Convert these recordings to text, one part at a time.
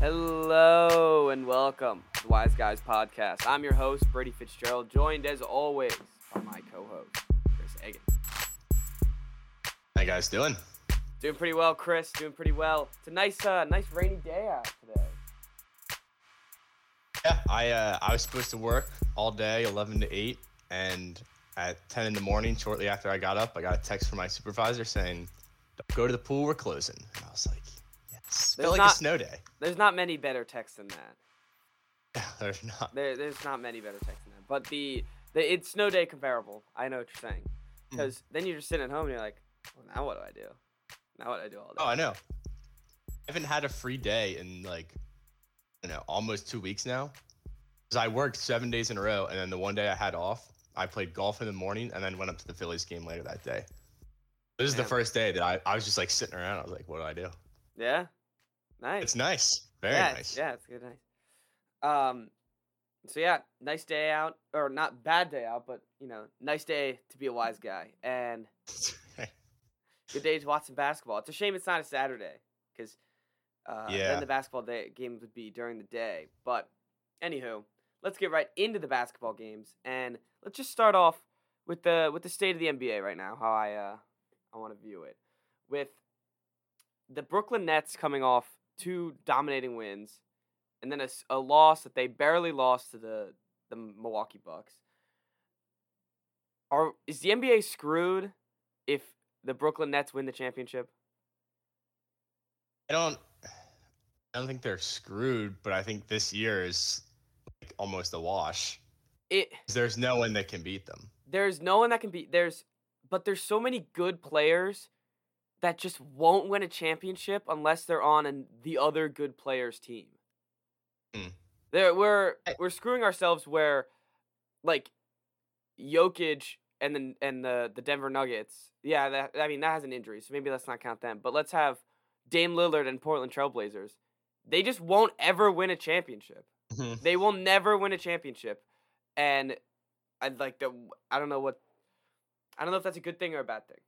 Hello and welcome to the Wise Guys Podcast. I'm your host, Brady Fitzgerald, joined as always by my co-host, Chris Egan. How you guys doing? Doing pretty well, Chris. Doing pretty well. It's a nice, uh, nice rainy day out today. Yeah, I uh, I was supposed to work all day, 11 to 8, and at 10 in the morning, shortly after I got up, I got a text from my supervisor saying, "Don't go to the pool. We're closing." And I was like. There's like not- a snow day. There's not many better texts than that. There's not. There, there's not many better texts than that. But the, the it's snow day comparable. I know what you're saying. Mm. Because then you're just sitting at home and you're like, well, now what do I do? Now what do I do all day? Oh, I know. I haven't had a free day in like, you know, almost two weeks now. Because I worked seven days in a row, and then the one day I had off, I played golf in the morning, and then went up to the Phillies game later that day. This is the first day that I, I was just like sitting around. I was like, what do I do? Yeah, nice. It's nice. Very yeah, nice. It's, yeah, it's good, nice. Um, so yeah, nice day out, or not bad day out, but you know, nice day to be a wise guy, and good day to watch some basketball. It's a shame it's not a Saturday, because uh, then the basketball day games would be during the day. But anywho, let's get right into the basketball games, and let's just start off with the with the state of the NBA right now. How I uh, I want to view it with the Brooklyn Nets coming off two dominating wins, and then a, a loss that they barely lost to the the Milwaukee Bucks. Are is the NBA screwed if the Brooklyn Nets win the championship? I don't. I don't think they're screwed, but I think this year is like almost a wash. It There's no one that can beat them. there's no one that can beat there's but there's so many good players that just won't win a championship unless they're on an, the other good players team. Hmm. There we're we're screwing ourselves where like Jokic and the and the the Denver Nuggets. Yeah, that I mean that has an injury, so maybe let's not count them. But let's have Dame Lillard and Portland Trailblazers. They just won't ever win a championship. They will never win a championship, and I'd like to. I don't know what. I don't know if that's a good thing or a bad thing.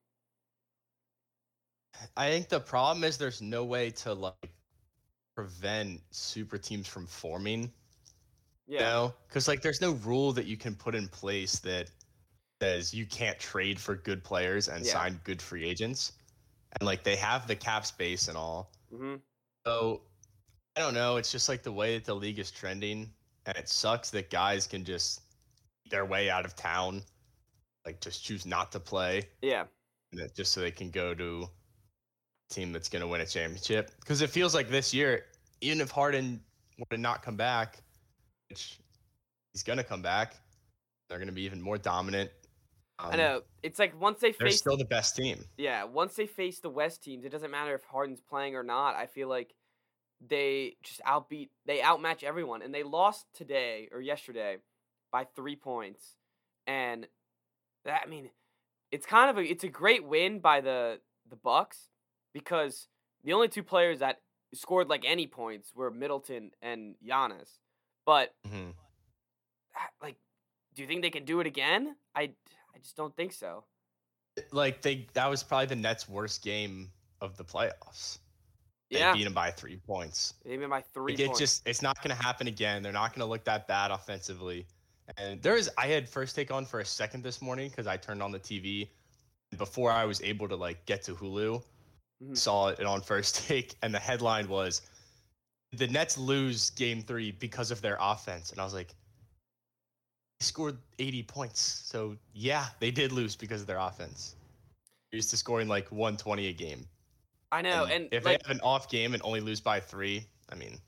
I think the problem is there's no way to like prevent super teams from forming. Yeah. You know, because like there's no rule that you can put in place that says you can't trade for good players and Yeah. sign good free agents, and like they have the cap space and all. hmm So I don't know. It's just like the way that the league is trending, and it sucks that guys can just eat their way out of town, like just choose not to play, Yeah. and just so they can go to team that's going to win a championship. Because it feels like this year, even if Harden were to not come back, which he's going to come back, they're going to be even more dominant. I Um, know. It's like once they They're face. still the best team. yeah. Once they face the West teams, it doesn't matter if Harden's playing or not. I feel like they just outbeat. They outmatch everyone, and they lost today or yesterday by three points. And that I mean, it's kind of a it's a great win by the the Bucks because the only two players that scored like any points were Middleton and Giannis. But Mhm. ah, like, do you think they can do it again? I I just don't think so. Like they, that was probably the Nets' worst game of the playoffs. They Yeah, beat them by three points. They beat them by three Like, it just it's not going to happen again. They're not going to look that bad offensively. And there is I had first take on for a second this morning because I turned on the TV before I was able to like get to Hulu. Mhm. Saw it on first take, and the headline was the Nets lose game three because of their offense. And I was like, they scored 80 points. So yeah, they did lose because of their offense. They're used to scoring like 120 a game. I know, and, if like, they have an off game and only lose by three, I mean,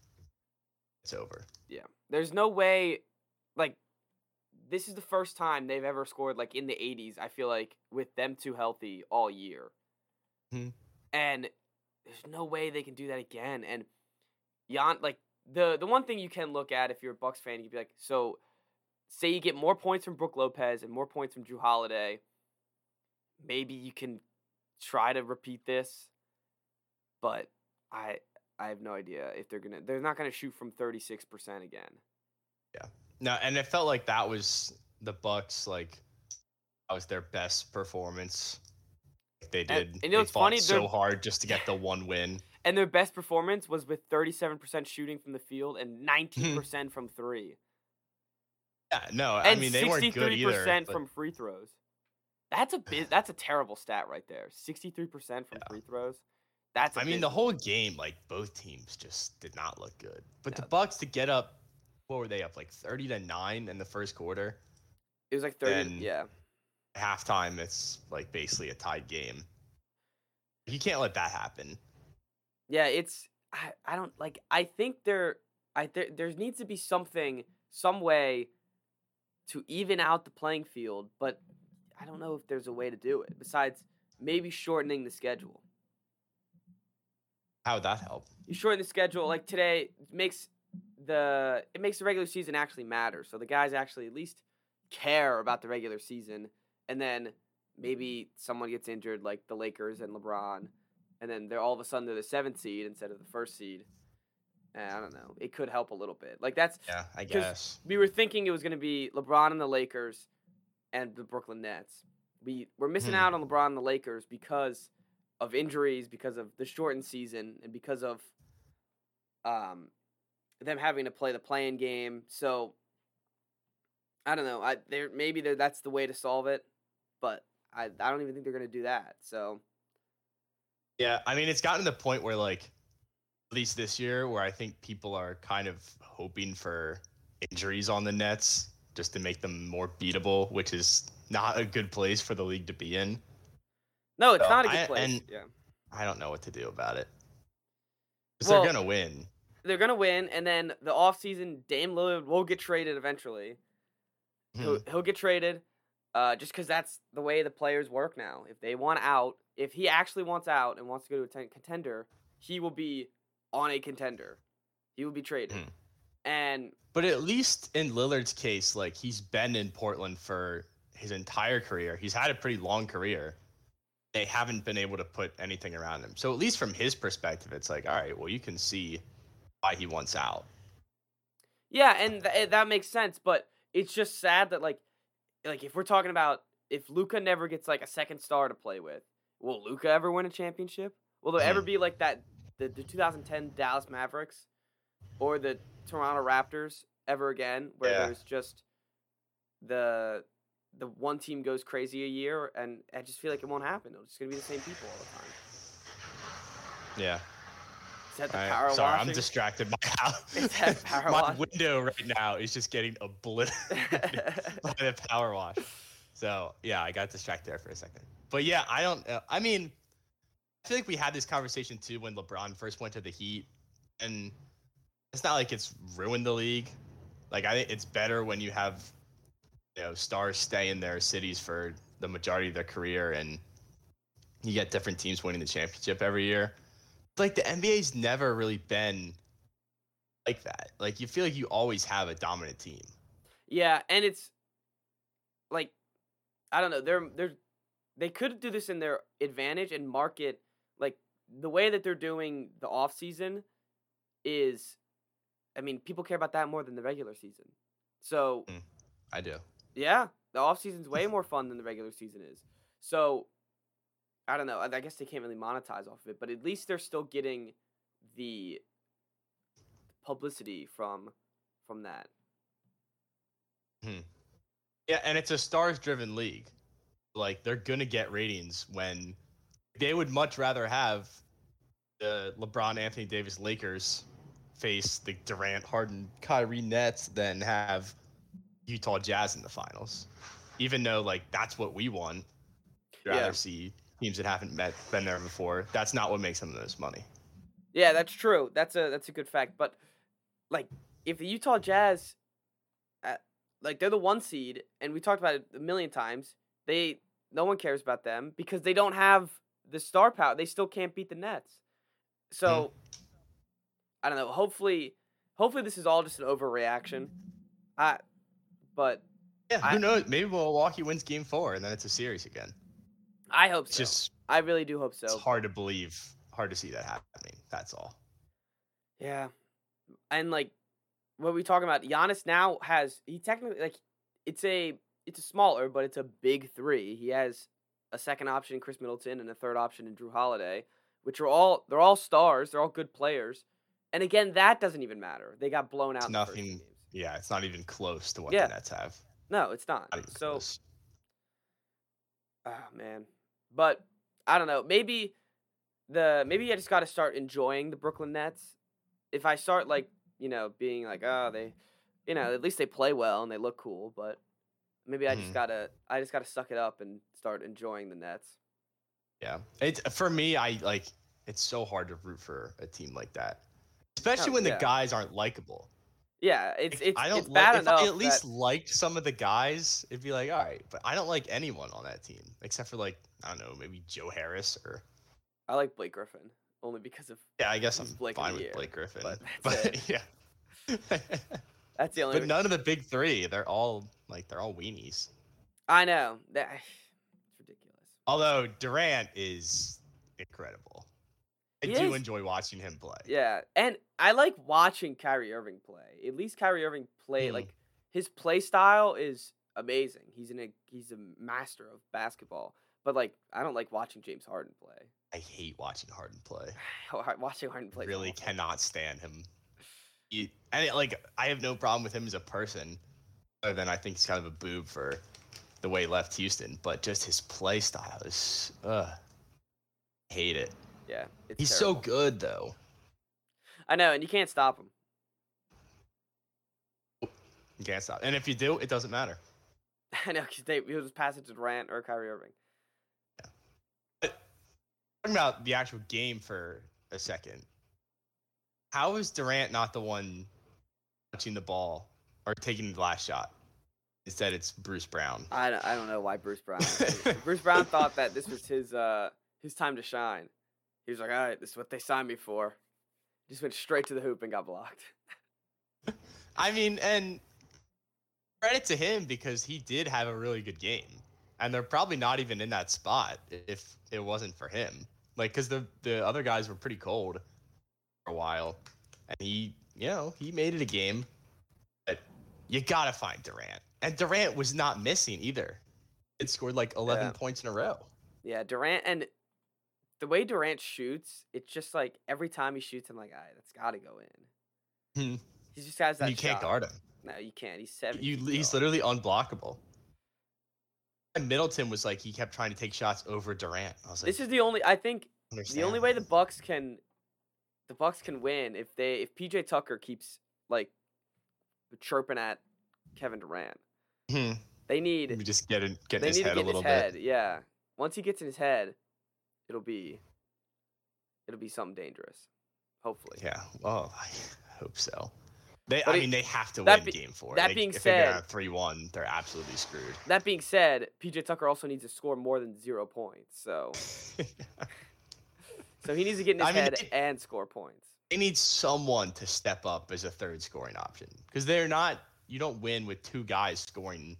it's over. yeah, there's no way. Like, this is the first time they've ever scored like in the 80s. I feel like with them two healthy all year, Mhm. And there's no way they can do that again. And Jan, like the the one thing you can look at if you're a Bucks fan, you can be like, so say you get more points from Brook Lopez and more points from Jrue Holiday, maybe you can try to repeat this. But I I have no idea if they're gonna they're not gonna shoot from thirty six percent again. Yeah. No, and it felt like that was the Bucks. Like that was their best performance. They did. and you know they what's fought funny? so hard just to get the one win. And their best performance was with 37% shooting from the field and mm-hmm. 19% from three. Yeah, no, I And mean they weren't good either. 63% but- from free throws. That's a bit, that's a terrible stat right there. 63% from Yeah. free throws. That's I mean, the whole game, like both teams just did not look good. But the Bucks to get up, what were they up like thirty to nine in the first quarter? it was like 30 then- yeah. Halftime, it's like basically a tied game. You can't let that happen. Yeah, it's I, I don't like I think there I there there needs to be something some way to even out the playing field, but I don't know if there's a way to do it besides maybe shortening the schedule. How would that help? You shorten the schedule like today makes the it makes the regular season actually matter. So the guys actually at least care about the regular season and then maybe someone gets injured like the Lakers and LeBron and then they're all of a sudden they're the seventh seed instead of the first seed. And I don't know. It could help a little bit. Like that's Yeah, I guess. we were thinking it was going to be LeBron and the Lakers and the Brooklyn Nets. We we're missing Hmm. out on LeBron and the Lakers because of injuries, because of the shortened season, and because of um them having to play the playing game. So I don't know. I there maybe that's the way to solve it, but I I don't even think they're going to do that. So Yeah, I mean, it's gotten to the point where, like, at least this year, where I think people are kind of hoping for injuries on the Nets just to make them more beatable, which is not a good place for the league to be in. no, it's So, not a good I- place. and- yeah. I don't know what to do about it. Well- they're gonna win. They're going to win and then the offseason Dame Lillard will get traded eventually. He'll, Hmm. he'll get traded uh, just because that's the way the players work now. If they want out, if he actually wants out and wants to go to a ten- contender, he will be on a contender. He will be traded. Hmm. And But at least in Lillard's case, like he's been in Portland for his entire career. He's had a pretty long career. They haven't been able to put anything around him. So at least from his perspective, it's like, all right, well, you can see why he wants out. yeah, and th- that makes sense. But it's just sad that like, like if we're talking about if Luka never gets like a second star to play with, will Luka ever win a championship? Will there ever be like that the, the 2010 Dallas Mavericks or the Toronto Raptors ever again where Yeah. there's just the the one team goes crazy a year and I just feel like it won't happen. It's just gonna be the same people all the time. Yeah. Is that the right, power Sorry, washing? I'm distracted. My house, Is that power my window right now is just getting obliterated by the power wash. So yeah, I got distracted there for a second. But yeah, I don't. Uh, I mean, I feel like we had this conversation too when LeBron first went to the Heat, and it's not like it's ruined the league. Like I think it's better when you have, you know, stars stay in their cities for the majority of their career, and you get different teams winning the championship every year. Like the NBA's never really been like that. Like you feel like you always have a dominant team. Yeah, and it's like I don't know. They're they're they could do this in their advantage and market like the way that they're doing the off season is I mean, people care about that more than the regular season. So, mm, I do. yeah, the off season's way more fun than the regular season is. So, I don't know. I guess they can't really monetize off of it, but at least they're still getting the publicity from from that. Hmm. Yeah, and it's a stars driven league. Like they're gonna get ratings when they would much rather have the LeBron Anthony Davis Lakers face the Durant Harden Kyrie Nets than have Utah Jazz in the finals. Even though like that's what we want. Rather Yeah. see teams that haven't met been there before. That's not what makes them the most money. Yeah, that's true. That's a that's a good fact. But like, if the Utah Jazz, uh, like they're the one seed, and we talked about it a million times, they no one cares about them because they don't have the star power. They still can't beat the Nets. So I don't know. Hopefully, hopefully this is all just an overreaction. I, but Yeah, I- who knows? Maybe Milwaukee wins game four and then it's a series again. I hope so. just I really do hope so. it's hard to believe, hard to see that happening. That's all. Yeah. And like what we talking about, Giannis now has he technically like it's a it's a smaller, but it's a big three. He has a second option in Khris Middleton and a third option in Jrue Holiday, which are all they're all stars, they're all good players. And again, that doesn't even matter. They got blown out. It's in the first two nothing. Yeah, it's not even close to what Yeah. the Nets have. No, it's not. Not So, close. ah man, but I don't know. Maybe the maybe I just got to start enjoying the Brooklyn Nets. If I start like you know being like oh they, you know at least they play well and they look cool, but maybe I just Mhm. gotta I just gotta suck it up and start enjoying the Nets. Yeah, it's for me. I like. It's so hard to root for a team like that, especially Oh, when the guys aren't likable. Yeah, it's it's I don't it's like- bad if enough. I at least that- liked some of the guys, it'd be like, all right, but I don't like anyone on that team except for like I don't know, maybe Joe Harris or I like Blake Griffin only because of yeah, I guess I'm Blake fine with year, Blake Griffin, but but, yeah. that's the only. but none of the big three, they're all like they're all weenies. I know that it's ridiculous. Although Durant is incredible. I He do is. enjoy watching him play. Yeah, and I like watching Kyrie Irving play. At least Kyrie Irving play Hmm. like his play style is amazing. He's in a he's a master of basketball. But like I don't like watching James Harden play. I hate watching Harden play. watching Harden play. really awful. cannot stand him. He, and it, like I have no problem with him as a person, other than I think he's kind of a boob for the way he left Houston. But just his play style is, uh, hate it. Yeah, it's He's terrible. so good though. I know, and you can't stop him. You can't stop. And if you do, it doesn't matter. I know because they he'll just pass it to Durant or Kyrie Irving. But talking about the actual game for a second. How is Durant not the one touching the ball or taking the last shot? Instead, it's Bruce Brown. I don't, I don't know why Bruce Brown. Bruce Brown thought that this was his uh his time to shine. He was like, all right, this is what they signed me for. Just went straight to the hoop and got blocked. I mean, and credit to him because he did have a really good game. And they're probably not even in that spot if it wasn't for him. Like, because the, the other guys were pretty cold for a while. And he, you know, he made it a game. But you got to find Durant. And Durant was not missing either. It scored like 11 Yeah. points in a row. Yeah, Durant and the way Durant shoots, it's just like every time he shoots, I'm like, all right, that's got to go in. Hmm. He just has that. you can't guard him. No, you can't. He's seven. You, he's literally unblockable. And Middleton was like, he kept trying to take shots over Durant. I was like, This is the only. I think the only way the Bucks can, the Bucks can win if they if PJ Tucker keeps like chirping at Kevin Durant. Hmm. They need Maybe just get in, get in his head a little his head. bit. Yeah. Once he gets in his head, it'll be it'll be something dangerous. Hopefully. Yeah. Well, I hope so. They, But I mean, they have to win be- game four. that They- being if said- three one, they're absolutely screwed. That being said, PJ Tucker also needs to score more than zero points. So so he needs to get in his I mean, head they- and score points. they need someone to step up as a third scoring option because they're not. You don't win with two guys scoring.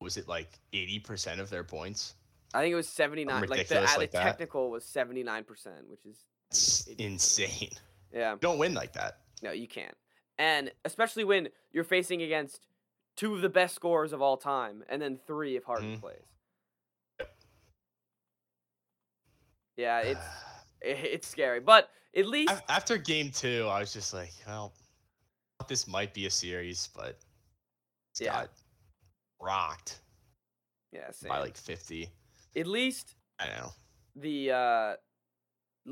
Was it like eighty percent of their points? I think it was seventy nine. Like the, like the technical was seventy nine percent, which is It's insane. yeah. You don't win like that. No, you can't. And especially when you're facing against two of the best scorers of all time, and then three if Harden Mhm. plays. Yeah, it's it's scary, but at least After game two, I was just like, well, this might be a series, but it's Yeah. got rocked yeah, same. by like fifty. At least I know. the uh, at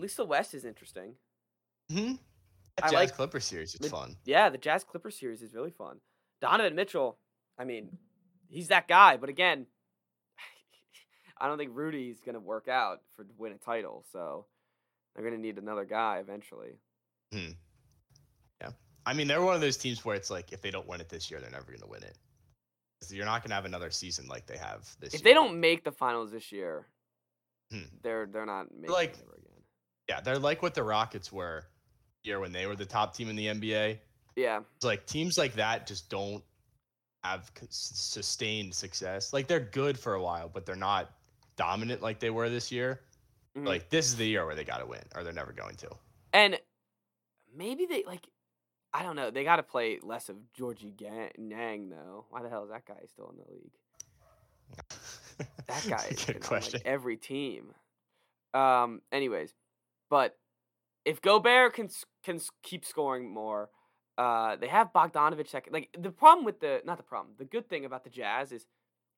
least the West is interesting. Hmm. Jazz like- Clipper series. It's fun. Yeah, the Jazz Clipper series is really fun. Donovan Mitchell, I mean, he's that guy, but again, I don't think Rudy's gonna work out for to win a title, so they're gonna need another guy eventually. Hmm. Yeah. I mean, they're one of those teams where it's like, if they don't win it this year, they're never going to win it. You're not going to have another season like they have this year. If year. they don't make the finals this year, Hmm. they're they're not making Like- it ever again. yeah, they're like what the Rockets were year when they were the top team in the NBA. Yeah, It's like teams like that just don't have sustained success. Like they're good for a while, but they're not dominant like they were this year. Mhm. Like this is the year where they got to win, or they're never going to. and maybe they like. I don't know. They got to play less of Georgie Ga- Nang though. Why the hell is that guy still in the league? That guy is Good question. like every team. Um. Anyways, But if Gobert can can keep scoring more, uh, they have Bogdanovich. second. like the problem with the not the problem. The good thing about the Jazz is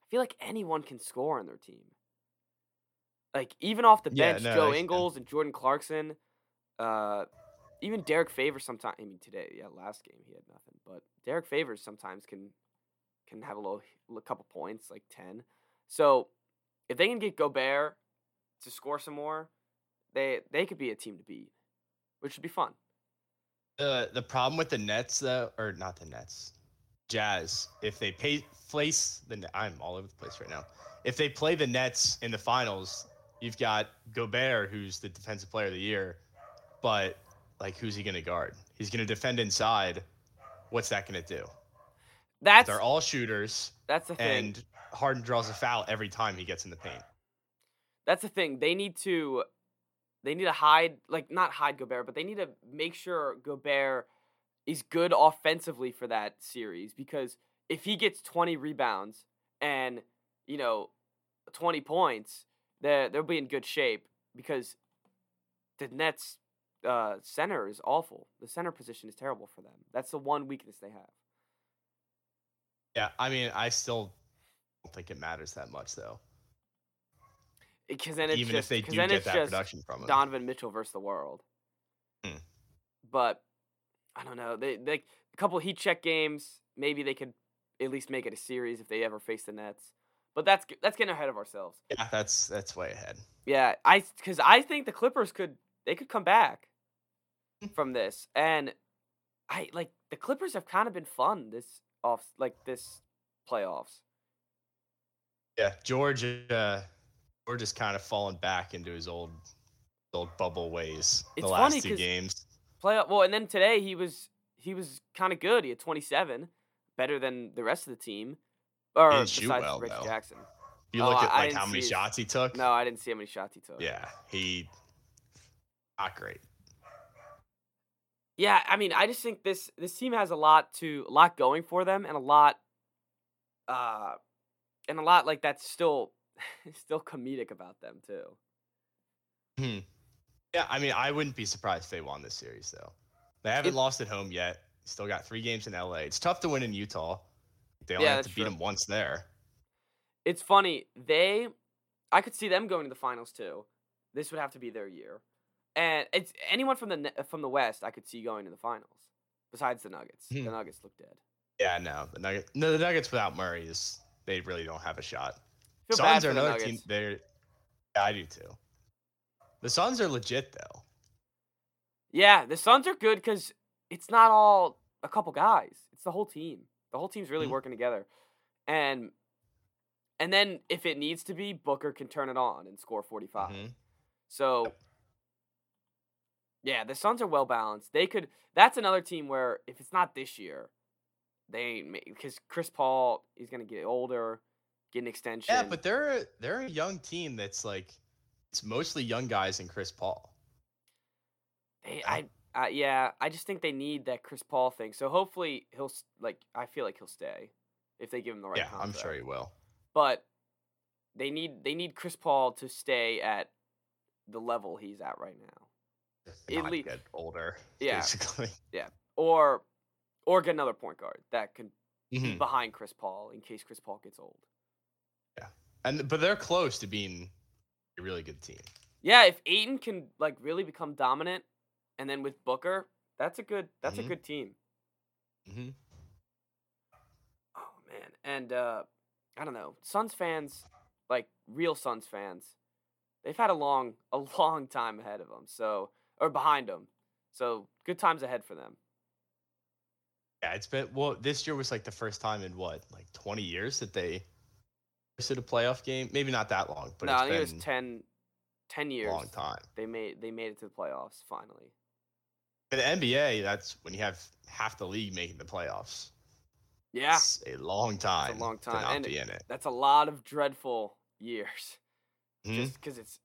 I feel like anyone can score on their team. Like even off the Yeah, bench, no, Joe I- Ingles and Jordan Clarkson, uh, even Derrick Favors sometimes. I mean today, yeah, last game he had nothing, but Derrick Favors sometimes can can have a little, a couple points, like ten. So if they can get Gobert to score some more, they they could be a team to beat, which would be fun. The the problem with the Nets though, or not the Nets, Jazz. If they pay place the, I'm all over the place right now. If they play the Nets in the finals, you've got Gobert, who's the defensive player of the year, but like, who's he going to guard? He's going to defend inside. What's that going to do? That's They're all shooters, that's the thing. and Harden draws a foul every time he gets in the paint. That's the thing. They need to they need to hide like not hide Gobert, but they need to make sure Gobert is good offensively for that series because if he gets 20 rebounds and you know 20 points, they they'll be in good shape because the Nets uh, center is awful. The center position is terrible for them. That's the one weakness they have. Yeah, I mean, I still don't think it matters that much though. Because then it's Even just, if they do then get it's that just production from him. Donovan Mitchell versus the world. Hmm. But I don't know. They they a couple heat check games. Maybe they could at least make it a series if they ever face the Nets. But that's that's getting ahead of ourselves. yeah, that's that's way ahead. Yeah, I because I think the Clippers could they could come back. From this, and I like the Clippers have kind of been fun this off like this playoffs. Yeah, George. Uh, George has kind of fallen back into his old, old bubble ways. It's the last two games. Playoff well, and then today he was he was kind of good. He had twenty seven, better than the rest of the team. Or didn't shoot besides well, Rich though. Jackson. You Oh, look I- at like how many his- shots he took. No, I didn't see how many shots he took. Yeah, he not great. Yeah, I mean, I just think this this team has a lot to a lot going for them, and a lot, uh, and a lot like that's still still comedic about them too. Hmm. Yeah, I mean, I wouldn't be surprised if they won this series though. They haven't It- lost at home yet. Still got three games in LA. It's tough to win in Utah. They only Yeah, have to beat true. them once there. It's funny they, I could see them going to the finals too. This would have to be their year, and it's anyone from the from the West I could see going to the finals. Besides the Nuggets, Hmm. the Nuggets look dead. Yeah, no, the Nuggets. No, the Nuggets without Murray is they really don't have a shot. Feel bad Suns are the another Nuggets. team. They're. Yeah, I do too. The Suns are legit though. Yeah, the Suns are good because it's not all a couple guys. It's the whole team. The whole team's really Mhm. working together, and and then if it needs to be, Booker can turn it on and score forty five. Mhm. So Yep. Yeah, the Suns are well balanced. They could. That's another team where if it's not this year, they because Chris Paul he's gonna get older, get an extension. Yeah, but they're a, they're a young team that's like it's mostly young guys and Chris Paul. They, I, uh, yeah, I just think they need that Chris Paul thing. So hopefully he'll like. I feel like he'll stay if they give him the right. yeah, I'm sure he will. But they need they need Chris Paul to stay at the level he's at right now, Not least- get older. Yeah. basically. or or get another point guard that can be Mhm. behind Chris Paul in case Chris Paul gets old. Yeah. And but they're close to being a really good team. Yeah, if Ayton can like really become dominant, and then with Booker, that's a good that's Mhm. a good team. hmm Oh man, and uh I don't know, Suns fans, like real Suns fans, they've had a long a long time ahead of them. So or behind them. So good times ahead for them. Yeah, it's been well. This year was like the first time in what, like 20 years that they hosted a playoff game. Maybe not that long, but no, I think it's it was been 10, 10 years. long time. They made they made it to the playoffs finally. In the NBA, that's when you have half the league making the playoffs. Yeah, It's a long time. A long time. to not and be in it. that's a lot of dreadful years. Mhm. Just because it's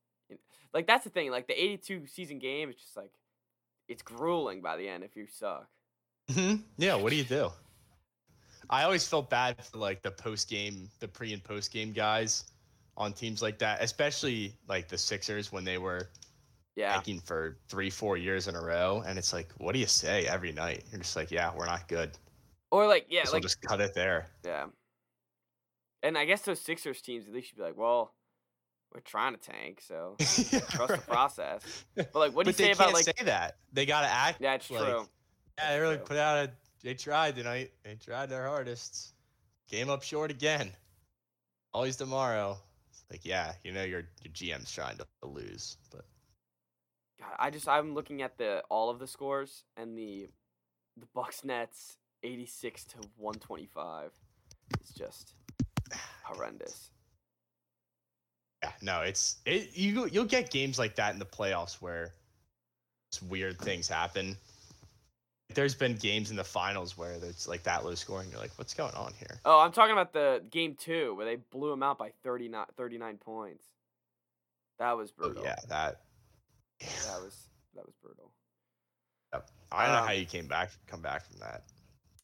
like that's the thing. Like the eighty-two season game, it's just like it's grueling by the end if you suck. Mhm. Yeah, what do you do? I always felt bad for like the post game, the pre and post game guys on teams like that, especially like the Sixers when they were Yeah. tanking for three, four years in a row, and it's like, what do you say every night? You're just like, yeah, we're not good. Or like yeah, so like just cut it there. yeah. And I guess those Sixers teams at least should be like, well, we're trying to tank, so trust the process. But like, what do but you say about like? say that. They gotta act. yeah, it's like, true. Yeah, they really put out a. They tried tonight. They tried their hardest. Game up short again. Always tomorrow. It's like, yeah, you know your your GM's trying to lose, but God, I just I'm looking at the all of the scores and the the Bucks Nets 86 to 125 is just horrendous. Yeah, no, it's it. You you'll get games like that in the playoffs where weird things happen. There's been games in the finals where it's like that low scoring. You're like, what's going on here? Oh, I'm talking about the game 2 where they blew him out by 39 39 points. That was Oh brutal. yeah, that. That was that was brutal. I don't know Um, how you came back, come back from that.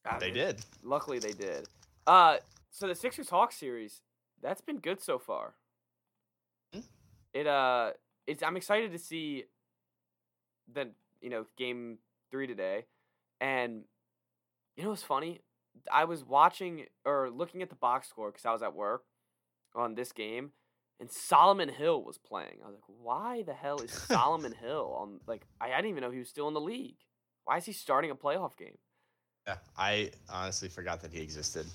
God, They man, did. Luckily they did. Uh so the Sixers Hawks series, that's been good so far. It uh it's I'm excited to see the you know game 3 today and you know what's funny? I was watching or looking at the box score cuz I was at work on this game and Solomon Hill was playing. I was like, "Why the hell is Solomon Hill on like I, I didn't even know he was still in the league. Why is he starting a playoff game?" Yeah, I honestly forgot that he existed.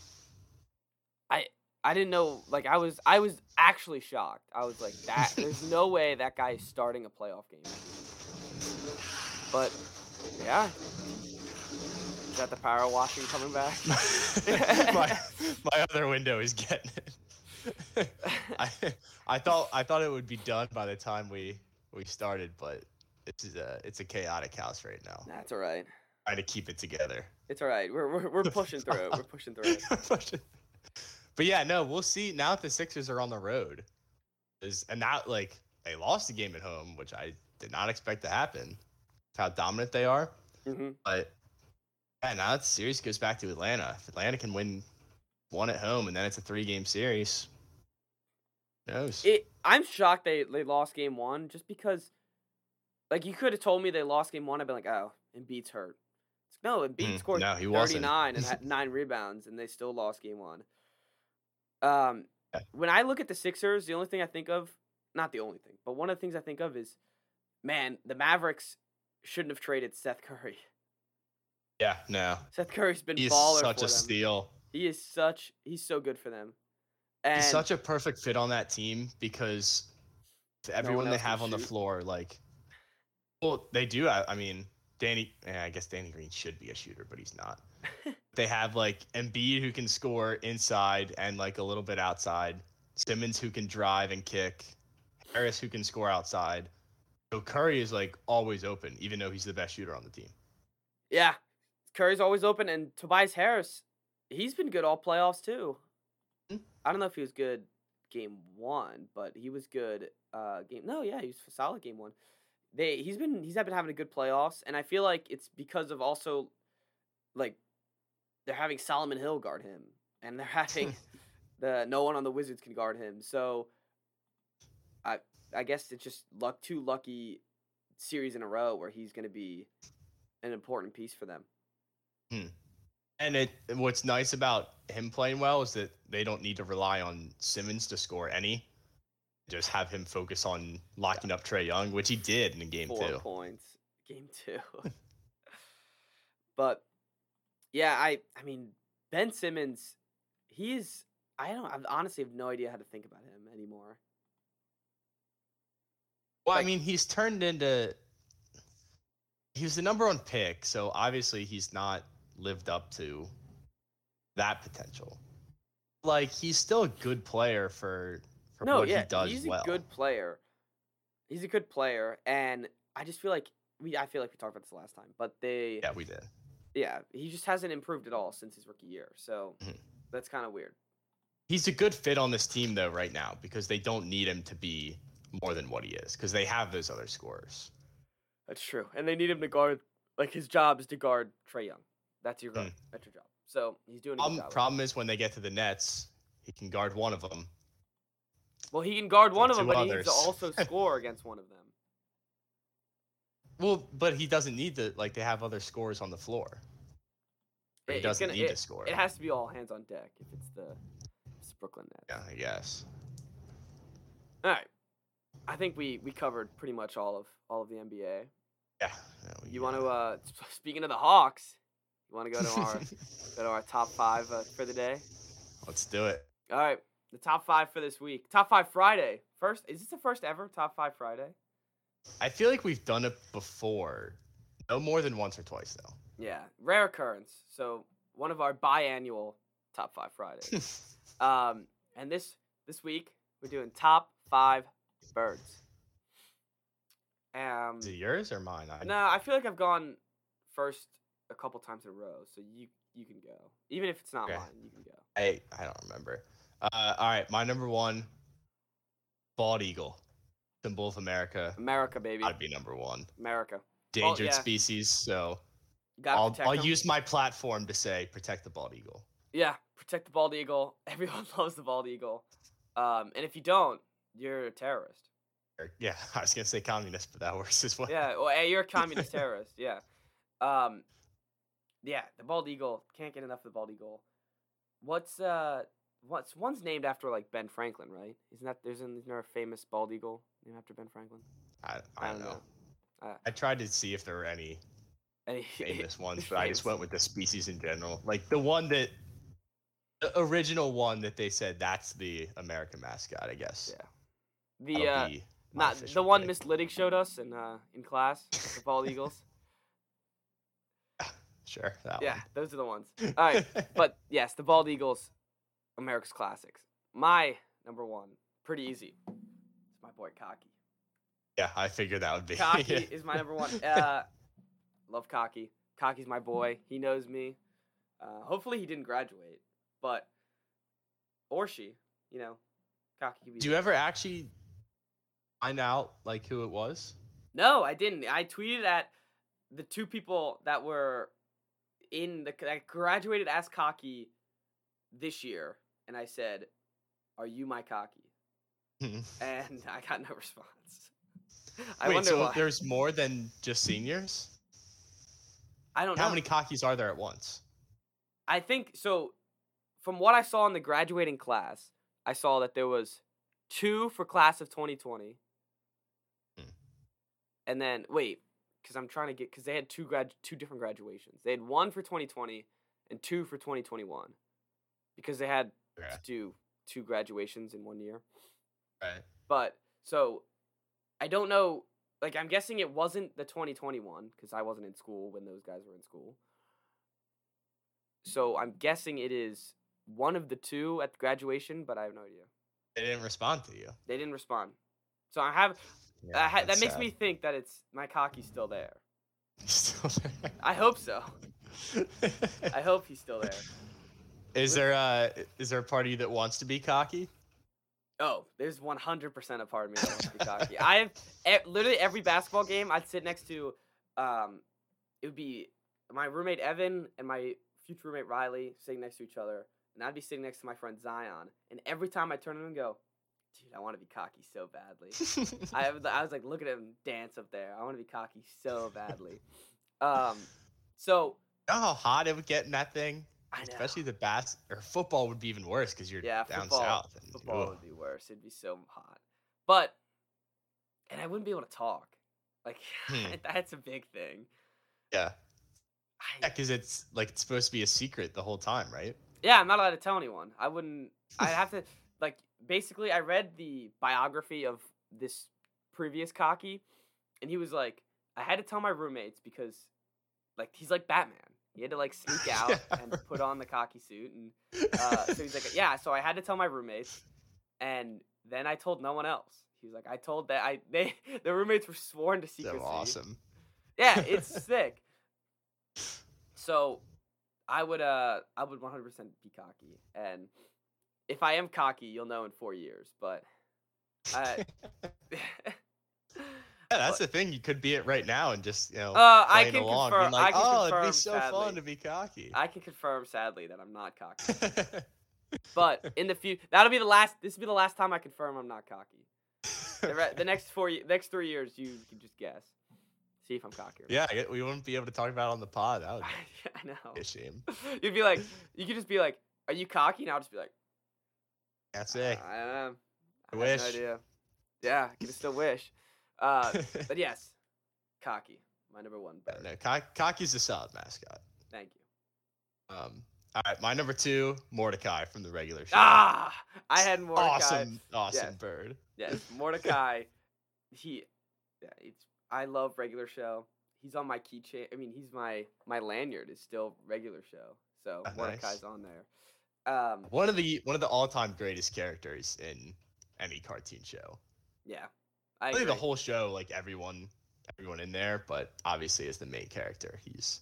I didn't know. Like I was, I was actually shocked. I was like, "That there's no way that guy is starting a playoff game." But yeah, is that the power washing coming back? my my other window is getting it. I I thought I thought it would be done by the time we we started, but it's a it's a chaotic house right now. That's all right. Trying to keep it together. It's all right. We're we're, we're pushing through it. We're pushing through it. But yeah, no, we'll see. Now that the Sixers are on the road, is and now like they lost the game at home, which I did not expect to happen. How dominant they are, hmm but yeah, now that the series goes back to Atlanta. If Atlanta can win one at home and then it's a three game series, who knows? It. I'm shocked they they lost game one just because, like, you could have told me they lost game one. I'd been like, oh, Embiid's hurt. It's, no, Embiid Mm, scored no, he wasn't. 39 and had nine rebounds, and they still lost game one. Um, Yeah. when I look at the Sixers, the only thing I think of, not the only thing, but one of the things I think of is, man, the Mavericks shouldn't have traded Seth Curry. yeah, no. Seth Curry's been He's baller such for a them. steal. He is such, he's so good for them. And He's such a perfect fit on that team because everyone they have on the floor, like, well, they do. I, I mean, Danny. Yeah, I guess Danny Green should be a shooter, but he's not. they have like Embiid who can score inside and like a little bit outside. Simmons who can drive and kick. Harris who can score outside. So Curry is like always open, even though he's the best shooter on the team. Yeah, Curry's always open, and Tobias Harris, he's been good all playoffs too. Hmm. I don't know if he was good game one, but he was good uh game. No, yeah, he was solid game one. They he's been he's been having a good playoffs, and I feel like it's because of also like they're having Solomon Hill guard him, and they're having the no one on the Wizards can guard him. So I I guess it's just luck two lucky series in a row where he's going to be an important piece for them. Hmm. And it what's nice about him playing well is that they don't need to rely on Simmons to score any. Just have him focus on locking up Trae Young, which he did in game Four two. points, game two. but yeah, I I mean Ben Simmons, he's. I don't. I honestly have no idea how to think about him anymore. Well, Like- I mean, he's turned into he was the number one pick, so obviously he's not lived up to that potential. Like he's still a good player for for no, what yeah, he does he's well. a good player. He's a good player, and I just feel like we. I feel like we talked about this last time, but they. Yeah, we did. Yeah, he just hasn't improved at all since his rookie year. So Mhm. that's kind of weird. He's a good fit on this team though right now because they don't need him to be more than what he is because they have those other scorers. That's true, and they need him to guard. Like his job is to guard Trae Young. That's your guard. Mm. That's your job. So he's doing a good Problem, job. problem is when they get to the Nets, he can guard one of them. Well, he can guard one of them, two but he needs to also score against one of them. Well, but he doesn't need to like to have other scores on the floor. Or he It- doesn't gonna- need it, to score. It has to be all hands on deck if it's the if it's Brooklyn Nets. yeah, I guess. All right. I think we we covered pretty much all of all of the NBA. Yeah. You want it. to uh speaking of the Hawks, you want to go to our go to our top 5 uh, for the day? Let's do it. All right. The top 5 for this week. Top 5 Friday. First, is this the first ever top 5 Friday? I feel like we've done it before. No more than once or twice though. Yeah, rare occurrence. So, one of our biannual top 5 Fridays. Um, and this this week we're doing top five birds. Um, Is it yours or mine? I, no, I feel like I've gone first a couple times in a row, so you you can go. Even if it's not Okay. mine, you can go. I I don't remember. Uh, all right, my number one, bald eagle, symbol of America. America, baby, I'd be number one. America. Endangered yeah. species. So I'll I'll use my platform to say protect the bald eagle. Yeah, protect the bald eagle. Everyone loves the bald eagle. Um, and if you don't, you're a terrorist. Yeah, I was gonna say communist, but that works as well. Yeah, well, hey, you're a communist terrorist. Yeah. Um, yeah, the bald eagle can't get enough of the bald eagle. What's uh, what's one's named after like Ben Franklin, right? Isn't that there's an, isn't there a famous bald eagle named after Ben Franklin? I, I, don't know. Uh, I tried to see if there were any any- famous ones, but I just went with the species in general. Like the one that, the original one that they said that's the American mascot. I guess. Yeah. The uh, not the one. Miss Liddick showed us in uh in class, the bald eagles. Sure. That Yeah, one. those are the ones. All right, but yes, the bald eagles, America's classics. My number one, pretty easy. It's my boy Cocky. yeah, I figured that would be. Cocky is my number one. Uh, love Cocky. Cocky's my boy. He knows me. Uh, hopefully he didn't graduate, but or she, you know, Cocky could be. Do you ever actually find out like who it was? No, I didn't. I tweeted at the two people that were in the that graduated as Cocky this year, and I said, "Are you my Cocky?" And I got no response. I Wait, wonder so why. there's more than just seniors? I don't know. How many cockies are there at once? I think so. From what I saw in the graduating class, I saw that there was two for class of 2020, Hmm. and then wait, because I'm trying to get because they had two grad two different graduations. They had one for 2020 and two for 2021, because they had Okay. to do two graduations in one year. Right. But so I don't know. Like I'm guessing it wasn't the 2021 because I wasn't in school when those guys were in school. So I'm guessing it is one of the two at graduation, but I have no idea. They didn't respond to you. They didn't respond. So I have Yeah, I ha- that makes sad. me think that it's my cocky's still there. Still there. I hope so. I hope he's still there. Is there uh is there a part of you that wants to be cocky? Oh, there's 100% a part of me that wants to be cocky. I have e- literally every basketball game I'd sit next to, um, it would be my roommate Evan and my future roommate Riley sitting next to each other, and I'd be sitting next to my friend Zion. And every time I turn to him and go, dude, I want to be cocky so badly. I, was- I was like, look at him dance up there. I want to be cocky so badly. Um, so know how hot it would get in that thing? Especially the bas or football would be even worse because you're Yeah, down football- south. and- Football would be worse. It'd be so hot. But and I wouldn't be able to talk. Like Hmm. that's a big thing. Yeah, I, yeah, because it's like it's supposed to be a secret the whole time, right? yeah, I'm not allowed to tell anyone. I wouldn't. I'd have to like basically. I read the biography of this previous cocky, and he was like, I had to tell my roommates because, like, he's like Batman. He had to like sneak out and put on the cocky suit, and uh, so he's like, yeah. So I had to tell my roommates, and then I told no one else. He was like, I told that I they the roommates were sworn to secrecy. so awesome. Yeah, it's sick. So, I would uh I would 100% be cocky, and if I am cocky, you'll know in four years. But I, Yeah, that's the thing. You could be it right now and just you know Uh, I playing can along, confirm- like, I can "Oh, it'd be so sadly. fun to be cocky." I can confirm sadly that I'm not cocky. But in the future, that'll be the last. This will be the last time I confirm I'm not cocky. The, re- the next four, next three years, you can just guess. See if I'm cocky. Or Yeah, we wouldn't be able to talk about it on the pod. That would. I know. be a shame. You'd be like, you could just be like, "Are you cocky?" And I'll just be like, Can't say. I. I I have wish. no idea. Yeah, I can still wish. Uh, but yes, cocky, my number one bird. no, Cock- Cocky's a solid mascot. Thank you. Um, all right, my number two, Mordecai from the regular show. Ah, I had Mordecai. awesome, awesome Yes. bird. Yes, Mordecai. he, yeah, it's. I love regular show. He's on my keychain. I mean, he's my my lanyard is still regular show. So Ah, nice. Mordecai's on there. Um, One of the one of the all time greatest characters in any cartoon show. yeah, I I think the whole show, like everyone, everyone in there, but obviously as the main character, he's,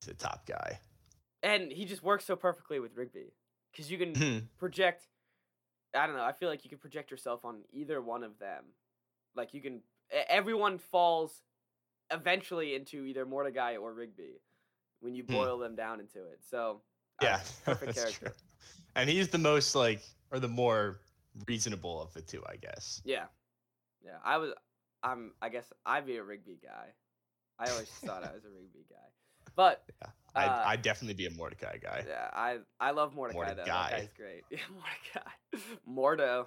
he's the top guy. and he just works so perfectly with Rigby because you can Hmm. project I don't know, I feel like you can project yourself on either one of them. Like you can everyone falls eventually into either Mordecai or Rigby when you Hmm. boil them down into it. So yeah, perfect character. true. And he's the most like, or the more reasonable of the two, I guess. Yeah. Yeah. I was I'm I guess I'd be a Rigby guy. I always thought I was a Rigby guy. But I'd, Uh, I'd definitely be a Mordecai guy. yeah, I I love Mordecai, though. That guy's great. Yeah, Mordecai. Mordo.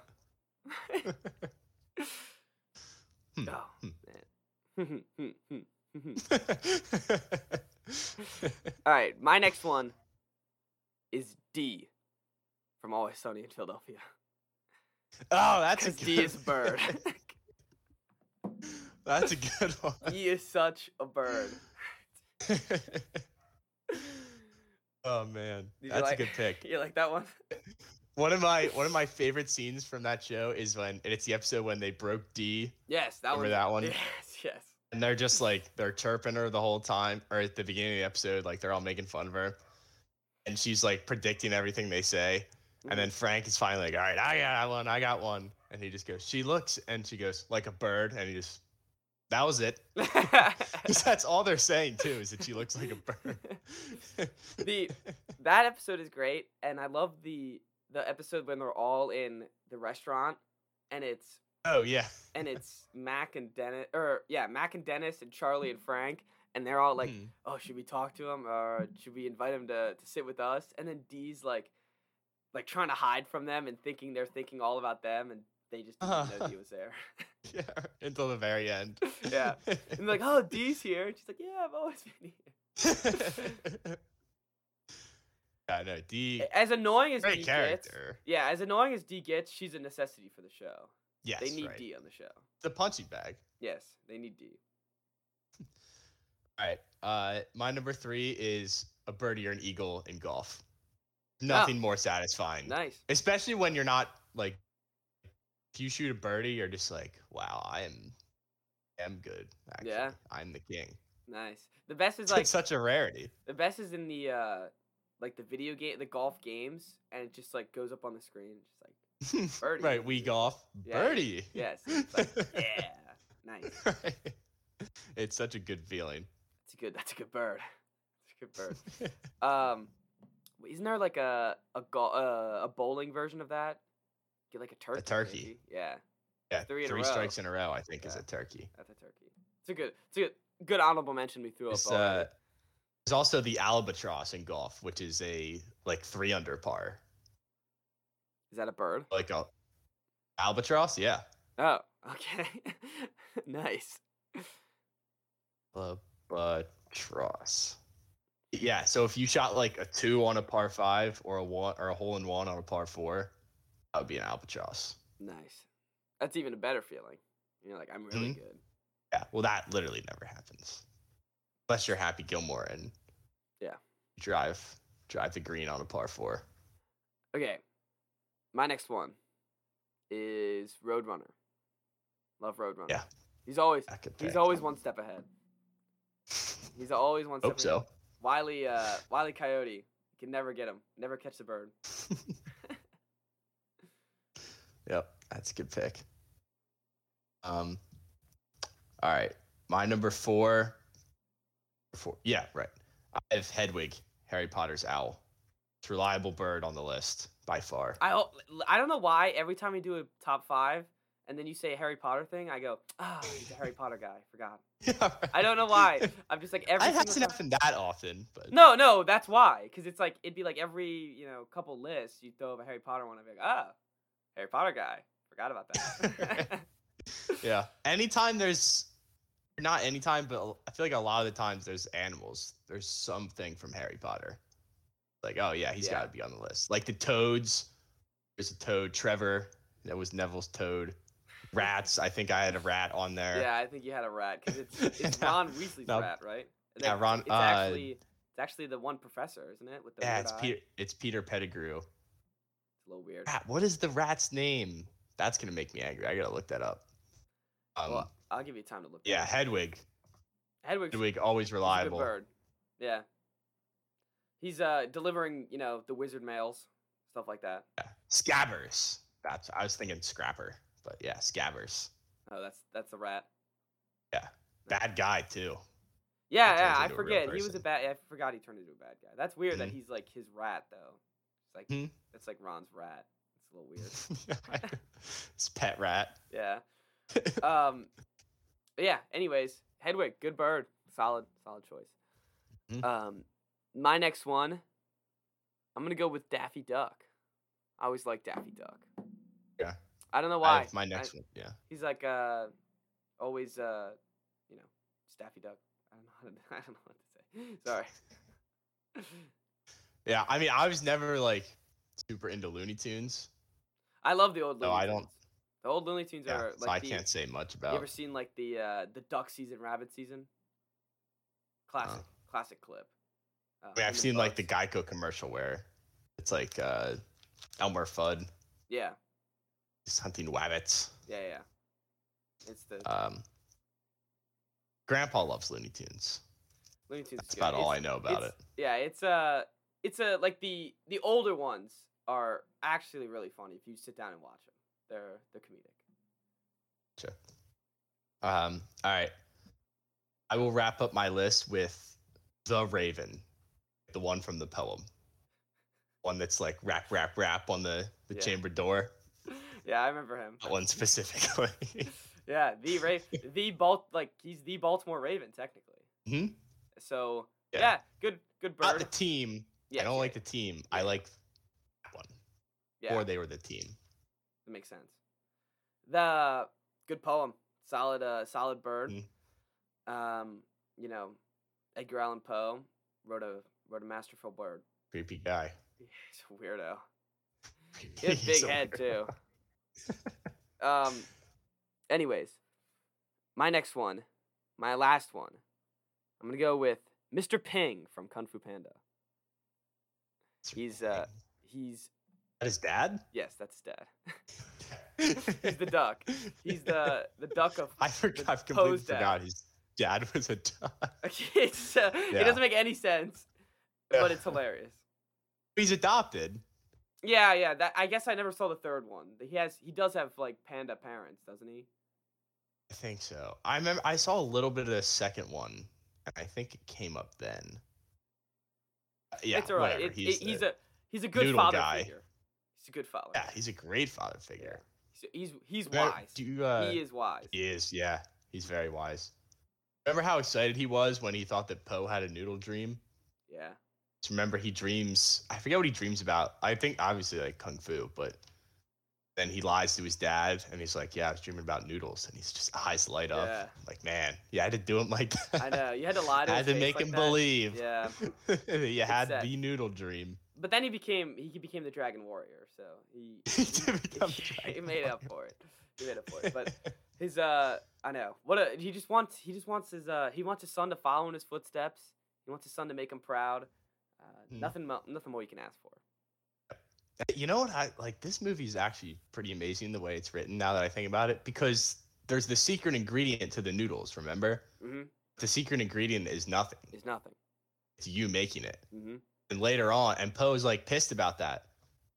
Hmm, Oh hmm. man. All right, my next one is Dee from Always Sunny in Philadelphia. oh, that's a good Dee is bird. That's a good one. he is such a bird. oh man, Did that's like- a good pick. You like that one? One of my one of my favorite scenes from that show is when and it's the episode when they broke Dee Yes, that Remember one. that one? Yes, yes. and they're just like they're chirping her the whole time or at the beginning of the episode like they're all making fun of her and she's like predicting everything they say and then mm-hmm. frank is finally like all right i got one i got one and he just goes she looks and she goes like a bird and he just that was it that's all they're saying too is that she looks like a bird The- that episode is great, and I love the the episode when they're all in the restaurant, and it's oh yeah and it's Mac and Dennis, or yeah, Mac and Dennis and Charlie and Frank, and they're all like, Hmm. "Oh, should we talk to him, or should we invite him to to sit with us?" And then Dee's like, like trying to hide from them and thinking they're thinking all about them, and they just didn't even know Dee was there. yeah until the very end Yeah. and they're like, "Oh, Dee's here," and she's like, "Yeah, I've always been here." yeah no Dee As annoying as Dee gets, yeah, as annoying as Dee gets, she's a necessity for the show. yes they need right. Dee on the show. the punching bag Yes, they need Dee. All right. Uh, my number three is a birdie or an eagle in golf. Oh. Nothing more satisfying, Nice. especially when you're not like, if you shoot a birdie, you're just like, wow, I am, am good. Actually. Yeah. I'm the king. Nice. The best is It's like such a rarity. the best is in the uh like the video game, the golf games, and it just like goes up on the screen, just like Birdie. right. We golf. Yeah. Birdie. yes, it's like yeah, nice. Right. It's such a good feeling. It's a good. That's a good bird. That's a good bird. Um, isn't there like a a go- uh, a bowling version of that? Get like a turkey. A turkey. maybe? Yeah, yeah. Three Three, in row. strikes in a row, I think, is a turkey. that's a turkey. It's a good. It's a good, good honorable mention we threw It's, up. uh, there's also the albatross in golf, which is a like three under par. Is that a bird? Like a albatross, yeah. Oh, okay. nice. Albatross. Yeah, so if you shot like a two on a par five or a one or a hole in one on a par four, that would be an albatross. Nice. That's even a better feeling. You're like, I'm really Mhm. good. Yeah, well, that literally never happens unless you're Happy Gilmore and Yeah. drive drive the green on a par four. Okay. My next one is Roadrunner. Love Roadrunner. Yeah. He's always he's always one step ahead. He's always one step Hope ahead. so. Wiley uh Wiley Coyote. You can never get him. Never catch the bird. yep, that's a good pick. Um, all right, my number four. Four, yeah, right. I have Hedwig, Harry Potter's owl. It's reliable bird on the list by far. I I don't know why every time we do a top five and then you say a Harry Potter thing, I go, ah, he's a Harry Potter guy. Forgot. Yeah, I don't know why. I'm just like every. It hasn't time- happened that often, but No, no, that's why. Because it's like it'd be like every you know couple lists you throw up a Harry Potter one. I'd be like, ah, Harry Potter guy. Forgot about that. yeah. Anytime there's not anytime, but I feel like a lot of the times there's animals. There's something from Harry Potter. Like, oh yeah, he's Yeah. got to be on the list. Like the toads. There's a toad. Trevor. That was Neville's toad. Rats. I think I had a rat on there. yeah, I think you had a rat because it's it's No, Ron Weasley's no. rat, right? And Yeah, Ron- It's uh, actually it's actually the one professor, isn't it? With the Yeah, it's eye? Peter. It's Peter Pettigrew. A little weird. Rat. What is the rat's name? That's gonna make me angry. I gotta look that up. Um, well, I'll give you time to look. that yeah, up. Hedwig. Hedwig's Hedwig always he's a good reliable. bird. Yeah. He's uh delivering, you know, the wizard mails, stuff like that. Yeah. Scabbers. That's I was thinking Scrapper, but yeah, Scabbers. Oh, that's that's a rat. Yeah. Bad guy too. Yeah, yeah, I into a real forget. He was a bad. I forgot he turned into a bad guy. That's weird that Mhm. he's like his rat though. It's like Hmm. that's like Ron's rat. It's a little weird. it's pet rat. yeah. Um. yeah. Anyways, Hedwig, good bird. Solid, solid choice. Mhm. Um, my next one, I'm gonna go with Daffy Duck. I always like Daffy Duck. Yeah. I don't know I why. have my I- next one. Yeah. He's like uh, always uh, you know, Staffy Duck. I don't know how to. I don't know what to say. Sorry. Yeah. I mean, I was never like super into Looney Tunes. I love the old. No, Looney I don't- Tunes. The old Looney Tunes Yeah. are so I the, can't say much about. You ever seen like the uh the duck season, rabbit season? Classic, classic clip. Uh, I mean, I've seen like the Geico commercial where it's like uh, Elmer Fudd Yeah, is hunting wabbits. yeah, yeah. It's the Um, Grandpa loves Looney Tunes. Looney Tunes. That's about all I know about it. Yeah, it's uh it's a like the the older ones are actually really funny if you sit down and watch them. They're they're comedic. Sure. Um, all right. I will wrap up my list with the Raven, the one from the poem, one that's like rap, rap, rap on the the Yeah. chamber door. Yeah, I remember him. That one specifically. Yeah, the Raven, the Balt like he's the Baltimore Raven technically. hmm So Yeah. yeah, good good Not the team. Yeah, I don't yeah, like the team. I like one. yeah. Or they were the team. That makes sense. The good poem, solid, uh, solid bird. Mm. Um, you know, Edgar Allan Poe wrote a wrote a masterful bird. Creepy guy. He's a weirdo. He has big head weirdo. too. Um, anyways, my next one, my last one, I'm gonna go with Mr. Ping from Kung Fu Panda. He's uh, he's That his dad? yes, that's his dad. He's the duck. He's the the duck of I forgot. the I completely dad. forgot his dad was a duck. it's, uh, It doesn't make any sense, Yeah. but it's hilarious. He's adopted. Yeah, yeah. That I guess I never saw the third one. He has he does have like panda parents, doesn't he? I think so. I remember I saw a little bit of the second one, and I think it came up then. Yeah, it's alright. It, he's, the- he's a he's a good father guy. figure. He's a good father. yeah, he's a great father figure. He's he's, he's wise. Do you, uh, he is wise. He is, yeah. He's very wise. Remember how excited he was when he thought that Po had a noodle dream? Yeah. Just remember he dreams. I forget what he dreams about. I think obviously like kung fu, but then he lies to his dad and he's like, "Yeah, I was dreaming about noodles," and he's just eyes light up. Yeah. Like, man, you had to do him like that. I know. You had to lie to him. Had to make like him that. believe. Yeah. you had the noodle dream. But then he became he became the Dragon Warrior, so he He did become he Dragon made up for it. He made up for it. But his uh I know. What a he just wants he just wants his uh he wants his son to follow in his footsteps. He wants his son to make him proud. Uh, Hmm. Nothing nothing more you can ask for. You know what? I like this movie is actually pretty amazing the way it's written. Now that I think about it, because there's the secret ingredient to the noodles. Remember, Mm-hmm. the secret ingredient is nothing. It's nothing. It's you making it. Mm-hmm. And later on, and Po's like pissed about that.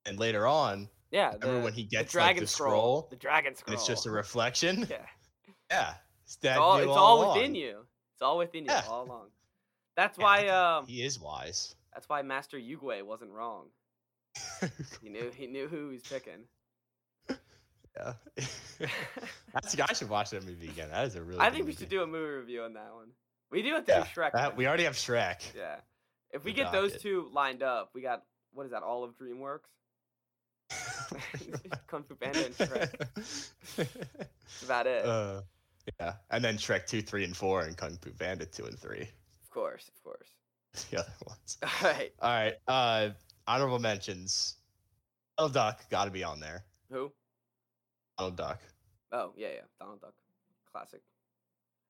And later on, Yeah. remember when he the gets dragon like the scroll, scroll, The dragon scroll. it's just a reflection. yeah. Yeah, it's, that It's all, it's all along. within you. It's all within you Yeah. all along. That's Yeah, why um He is wise. that's why Master Oogway wasn't wrong. He knew he knew who he was picking. Yeah. That's I should watch that movie again. That is a really. I think we movie. should do a movie review on that one. We do have to Yeah, do Shrek. that- we already have Shrek. Yeah. If we We get those it. two lined up, we got what is that? All of DreamWorks. Kung Fu Panda and Shrek. That's about it. uh, yeah, and then Shrek two, three, and four, and Kung Fu Panda two and three. of course, of course. The other ones. All right. All right. Uh, honorable mentions. Donald Duck got to be on there. Who? Donald Duck. Oh yeah, yeah. Donald Duck. Classic.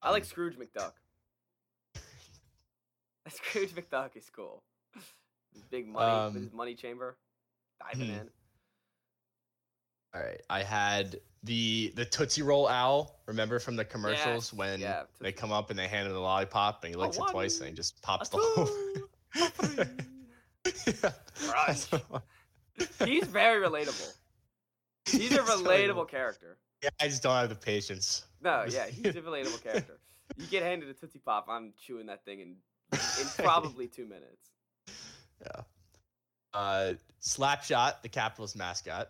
I like Um, Scrooge McDuck. Scrooge McDuck is cool. His big money, with his Um, money chamber, diving hmm. in. All right. I had the the Tootsie Roll owl. Remember from the commercials Yes, when yeah, they come up and they hand him the lollipop and he licks it twice and he just pops the whole. two, a three. Crunch. He's very relatable. He's a relatable character. Yeah, I just don't have the patience. No, yeah, he's a relatable character. You get handed a Tootsie Pop, I'm chewing that thing in in probably two minutes. Yeah. Uh, Slapshot, the Capitals mascot.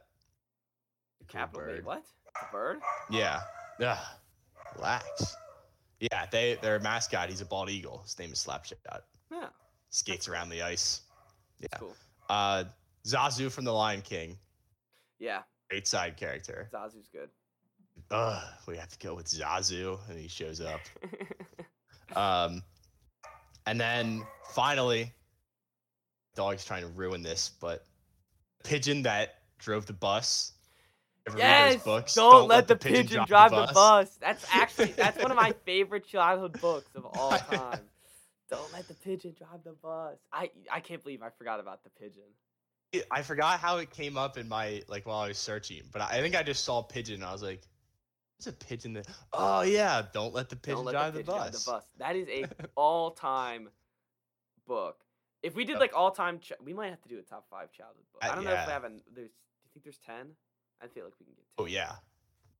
The Capital wait, bird. what? A bird? Yeah. Yeah. Relax. Yeah, they their mascot. He's a bald eagle. His name is Slapshot. Yeah, Skates around the ice. It's Yeah. cool. Uh, Zazu from The Lion King. Yeah, Great side character. Zazu's good. Ugh, we have to go with Zazu, and he shows up. Um, and then finally, dog's trying to ruin this, but pigeon that drove the bus. Ever read those yes, books? don't, let, the pigeon, drive, the, bus. That's actually that's one of my favorite childhood books of all time. Don't let the pigeon drive the bus. I I can't believe I forgot about the pigeon. I forgot how it came up in my like while I was searching, but I think I just saw pigeon. And I was like, "There's a pigeon that." Oh yeah, don't let the pigeon let drive the the, bus. drive the bus. That is a all-time book. If we did like all-time, ch- we might have to do a top five childhood book. I Uh, don't know if yeah. we have an. There's. Do you think there's ten? I feel like we can get. 10. Oh yeah,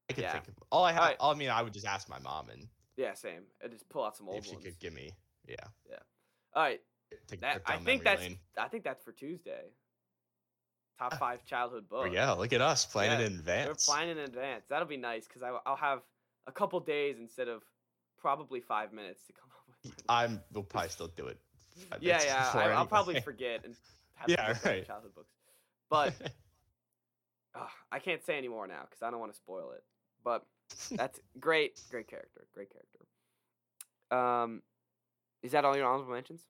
I could Yeah. think of all I have. Alright. I mean, I would just ask my mom and Yeah, same. I just pull out some old if she ones. could give me. Yeah, Yeah. All right, take that I think that's. lane. I think that's for Tuesday. Top Ah, five childhood There books. go. Look at us planning Yeah, in advance. We're planning in advance. That'll be nice because I'll have a couple days instead of probably five minutes to come up with. I'm. We'll probably still do it. yeah, yeah. I, I'll probably forget and have Yeah, to look up right. childhood books. But Ugh, I can't say anymore now because I don't want to spoil it. But that's great, great character, great character. Um, is that all your honorable mentions?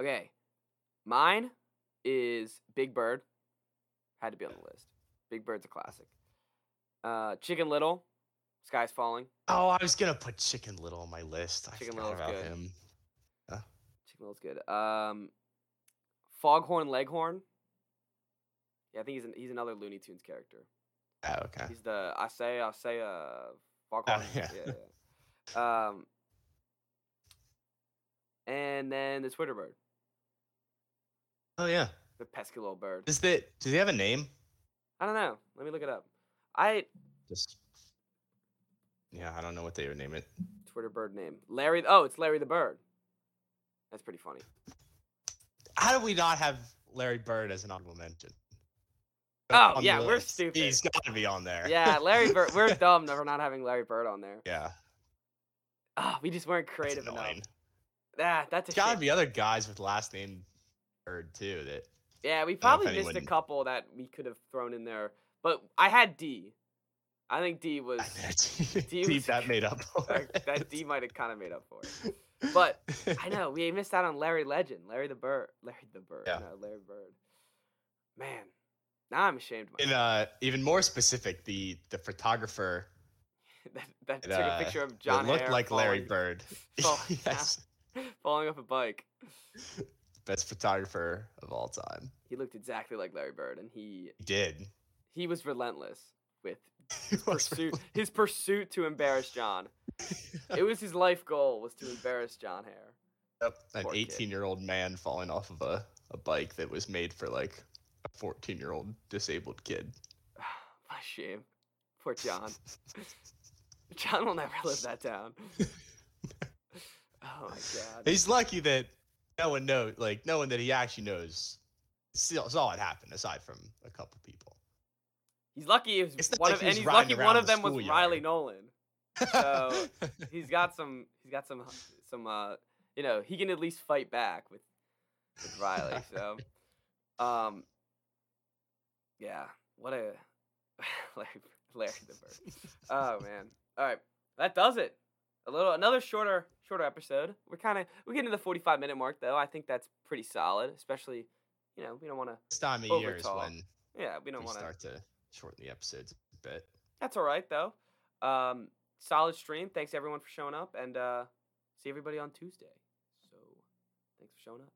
Okay, mine is Big Bird. Had to be on the list. Big Bird's a classic. Uh, Chicken Little, Sky's Falling. oh, I was gonna put Chicken Little on my list. I Chicken Little's good. him. Chicken Little's good. Um, Foghorn Leghorn. Yeah, I think he's an, he's another Looney Tunes character. Oh, okay. He's the I say I say uh Foghorn. yeah. yeah, yeah. Um, and then the Twitter bird, Oh yeah. the pesky little bird. Is that? Does he have a name? I don't know. Let me look it up. I Just. Yeah, I don't know what they would name it. Twitter bird name Larry. Oh, it's Larry the bird. That's pretty funny. How do we not have Larry Bird as an honorable mention? Oh, yeah, we're list. stupid. He's got to be on there. Yeah, Larry Bird. We're dumb for not having Larry Bird on there. yeah. Ah, we just weren't creative enough. Ah, that's a There's got shame. to be other guys with last name Bird too. That Yeah, we probably missed a couple that we could have thrown in there. But I had Dee. I think Dee was deep was- that made up. for that, it. that Dee might have kind of made up for it. But I know we missed out on Larry Legend, Larry the Bird, Larry the Bird, Yeah. no, Larry Bird. Man, now I'm ashamed of In uh, even more specific, the the photographer that that it, took uh, a picture of John looked Hare like Larry Bird. fall- yes, falling off a bike. best photographer of all time. He looked exactly like Larry Bird, and he He did. he was relentless with was pursuit his pursuit to embarrass John. It was his life goal was to embarrass John Hare. Yep, An Poor kid. 18 year old man falling off of a, a bike that was made for like a 14 year old disabled kid. My shame. Poor John. John will never live that down. Oh my god. He's lucky that no one knows, like, no one that he actually knows saw saw it happen aside from a couple people. He's lucky. It was It's one like of, and he's lucky one of the them was Riley. Nolan. so- He's got some. He's got some. Some. Uh, you know, he can at least fight back with with Riley. So, um, yeah. What a like Larry the Bird. Oh man. All right, that does it. A little another shorter shorter episode. We're kind of we're getting to the forty five minute mark though. I think that's pretty solid, especially you know we don't want to. this time of year is when Yeah, we we don't want to. start to shorten the episodes a bit. That's all right though. Um, solid stream. Thanks everyone for showing up, and uh, see everybody on Tuesday. So, thanks for showing up.